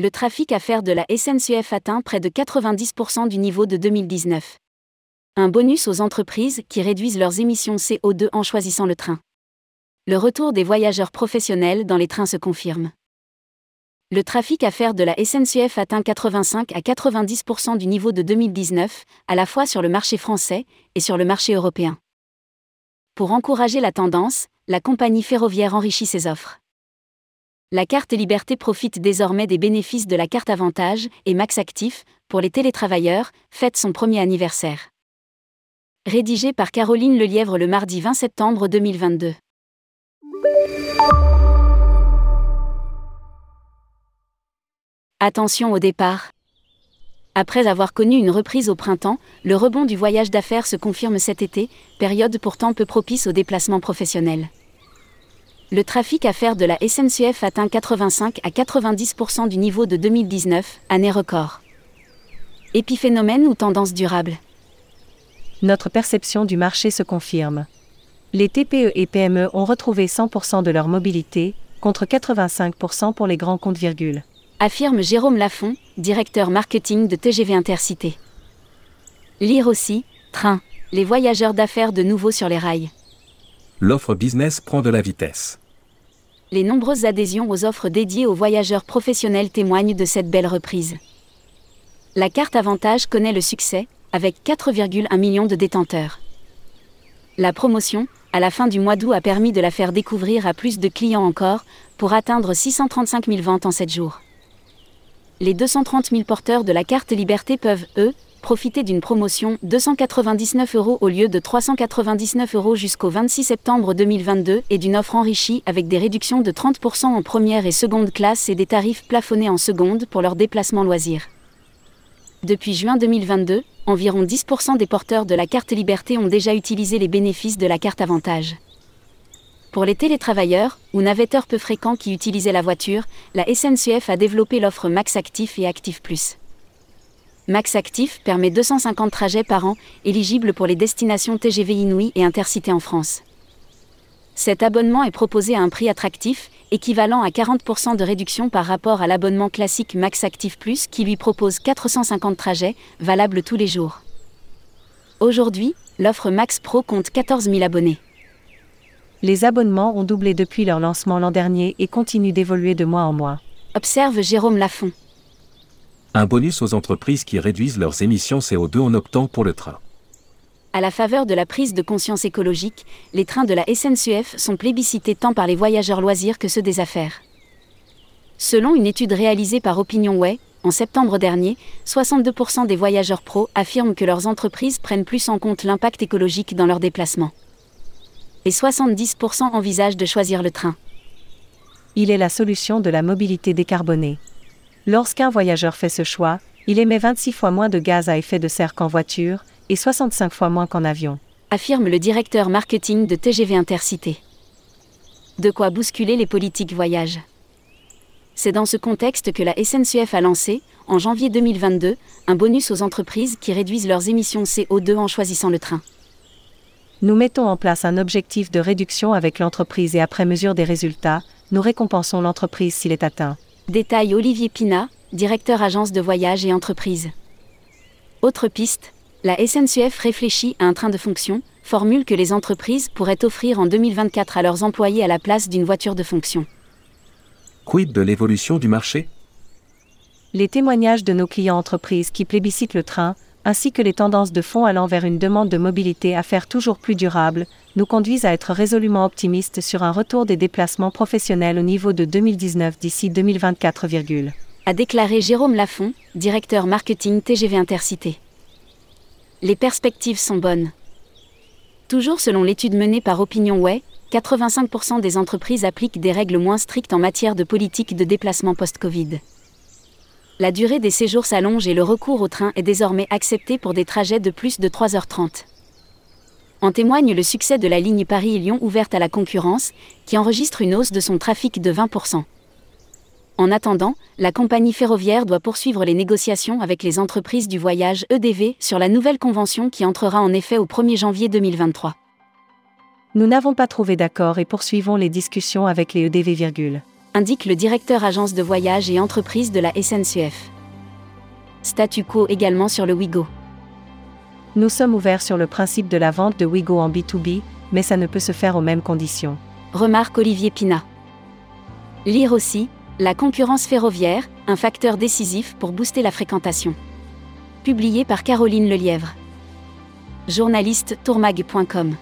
Le trafic à faire de la SNCF atteint près de 90% du niveau de 2019. Un bonus aux entreprises qui réduisent leurs émissions CO2 en choisissant le train. Le retour des voyageurs professionnels dans les trains se confirme. Le trafic à faire de la SNCF atteint 85 à 90% du niveau de 2019, à la fois sur le marché français et sur le marché européen. Pour encourager la tendance, la compagnie ferroviaire enrichit ses offres. La carte Liberté profite désormais des bénéfices de la carte Avantage et Max Actif pour les télétravailleurs, fête son premier anniversaire. Rédigé par Caroline Lelièvre le mardi 20 septembre 2022. Attention au départ. Après avoir connu une reprise au printemps, le rebond du voyage d'affaires se confirme cet été, période pourtant peu propice aux déplacements professionnels. Le trafic à faire de la SNCF atteint 85 à 90% du niveau de 2019, année record. Épiphénomène ou tendance durable? Notre perception du marché se confirme. Les TPE et PME ont retrouvé 100% de leur mobilité, contre 85% pour les grands comptes virgule affirme Jérôme Lafont, directeur marketing de TGV Intercité. Lire aussi, Train, les voyageurs d'affaires de nouveau sur les rails. L'offre business prend de la vitesse. Les nombreuses adhésions aux offres dédiées aux voyageurs professionnels témoignent de cette belle reprise. La carte Avantage connaît le succès, avec 4,1 millions de détenteurs. La promotion, à la fin du mois d'août, a permis de la faire découvrir à plus de clients encore, pour atteindre 635 000 ventes en 7 jours les 230 000 porteurs de la carte Liberté peuvent, eux, profiter d'une promotion 299 euros au lieu de 399 euros jusqu'au 26 septembre 2022 et d'une offre enrichie avec des réductions de 30% en première et seconde classe et des tarifs plafonnés en seconde pour leurs déplacements loisirs. Depuis juin 2022, environ 10% des porteurs de la carte Liberté ont déjà utilisé les bénéfices de la carte Avantage. Pour les télétravailleurs ou navetteurs peu fréquents qui utilisaient la voiture, la SNCF a développé l'offre Max Actif et Actif Plus. Max Actif permet 250 trajets par an, éligibles pour les destinations TGV Inouï et Intercité en France. Cet abonnement est proposé à un prix attractif, équivalent à 40% de réduction par rapport à l'abonnement classique Max Actif Plus qui lui propose 450 trajets, valables tous les jours. Aujourd'hui, l'offre Max Pro compte 14 000 abonnés. Les abonnements ont doublé depuis leur lancement l'an dernier et continuent d'évoluer de mois en mois. Observe Jérôme Lafont. Un bonus aux entreprises qui réduisent leurs émissions CO2 en optant pour le train. À la faveur de la prise de conscience écologique, les trains de la SNCF sont plébiscités tant par les voyageurs loisirs que ceux des affaires. Selon une étude réalisée par OpinionWay, en septembre dernier, 62% des voyageurs pros affirment que leurs entreprises prennent plus en compte l'impact écologique dans leurs déplacements et 70% envisagent de choisir le train. Il est la solution de la mobilité décarbonée. Lorsqu'un voyageur fait ce choix, il émet 26 fois moins de gaz à effet de serre qu'en voiture et 65 fois moins qu'en avion. Affirme le directeur marketing de TGV Intercité. De quoi bousculer les politiques voyage. C'est dans ce contexte que la SNCF a lancé, en janvier 2022, un bonus aux entreprises qui réduisent leurs émissions CO2 en choisissant le train. Nous mettons en place un objectif de réduction avec l'entreprise et après mesure des résultats, nous récompensons l'entreprise s'il est atteint. Détail Olivier Pina, directeur agence de voyage et entreprise. Autre piste, la SNCF réfléchit à un train de fonction, formule que les entreprises pourraient offrir en 2024 à leurs employés à la place d'une voiture de fonction. Quid de l'évolution du marché? Les témoignages de nos clients entreprises qui plébiscitent le train, ainsi que les tendances de fond allant vers une demande de mobilité à faire toujours plus durable, nous conduisent à être résolument optimistes sur un retour des déplacements professionnels au niveau de 2019 d'ici 2024, a déclaré Jérôme Lafont, directeur marketing TGV Intercité. Les perspectives sont bonnes. Toujours selon l'étude menée par OpinionWay, 85% des entreprises appliquent des règles moins strictes en matière de politique de déplacement post-Covid la durée des séjours s'allonge et le recours au train est désormais accepté pour des trajets de plus de 3h30. En témoigne le succès de la ligne Paris-Lyon ouverte à la concurrence, qui enregistre une hausse de son trafic de 20%. En attendant, la compagnie ferroviaire doit poursuivre les négociations avec les entreprises du voyage EDV sur la nouvelle convention qui entrera en effet au 1er janvier 2023. Nous n'avons pas trouvé d'accord et poursuivons les discussions avec les EDV. Indique le directeur agence de voyage et entreprise de la SNCF. Statu quo également sur le Wigo. Nous sommes ouverts sur le principe de la vente de Wigo en B2B, mais ça ne peut se faire aux mêmes conditions. Remarque Olivier Pina. Lire aussi, la concurrence ferroviaire, un facteur décisif pour booster la fréquentation. Publié par Caroline Lelièvre. Journaliste tourmag.com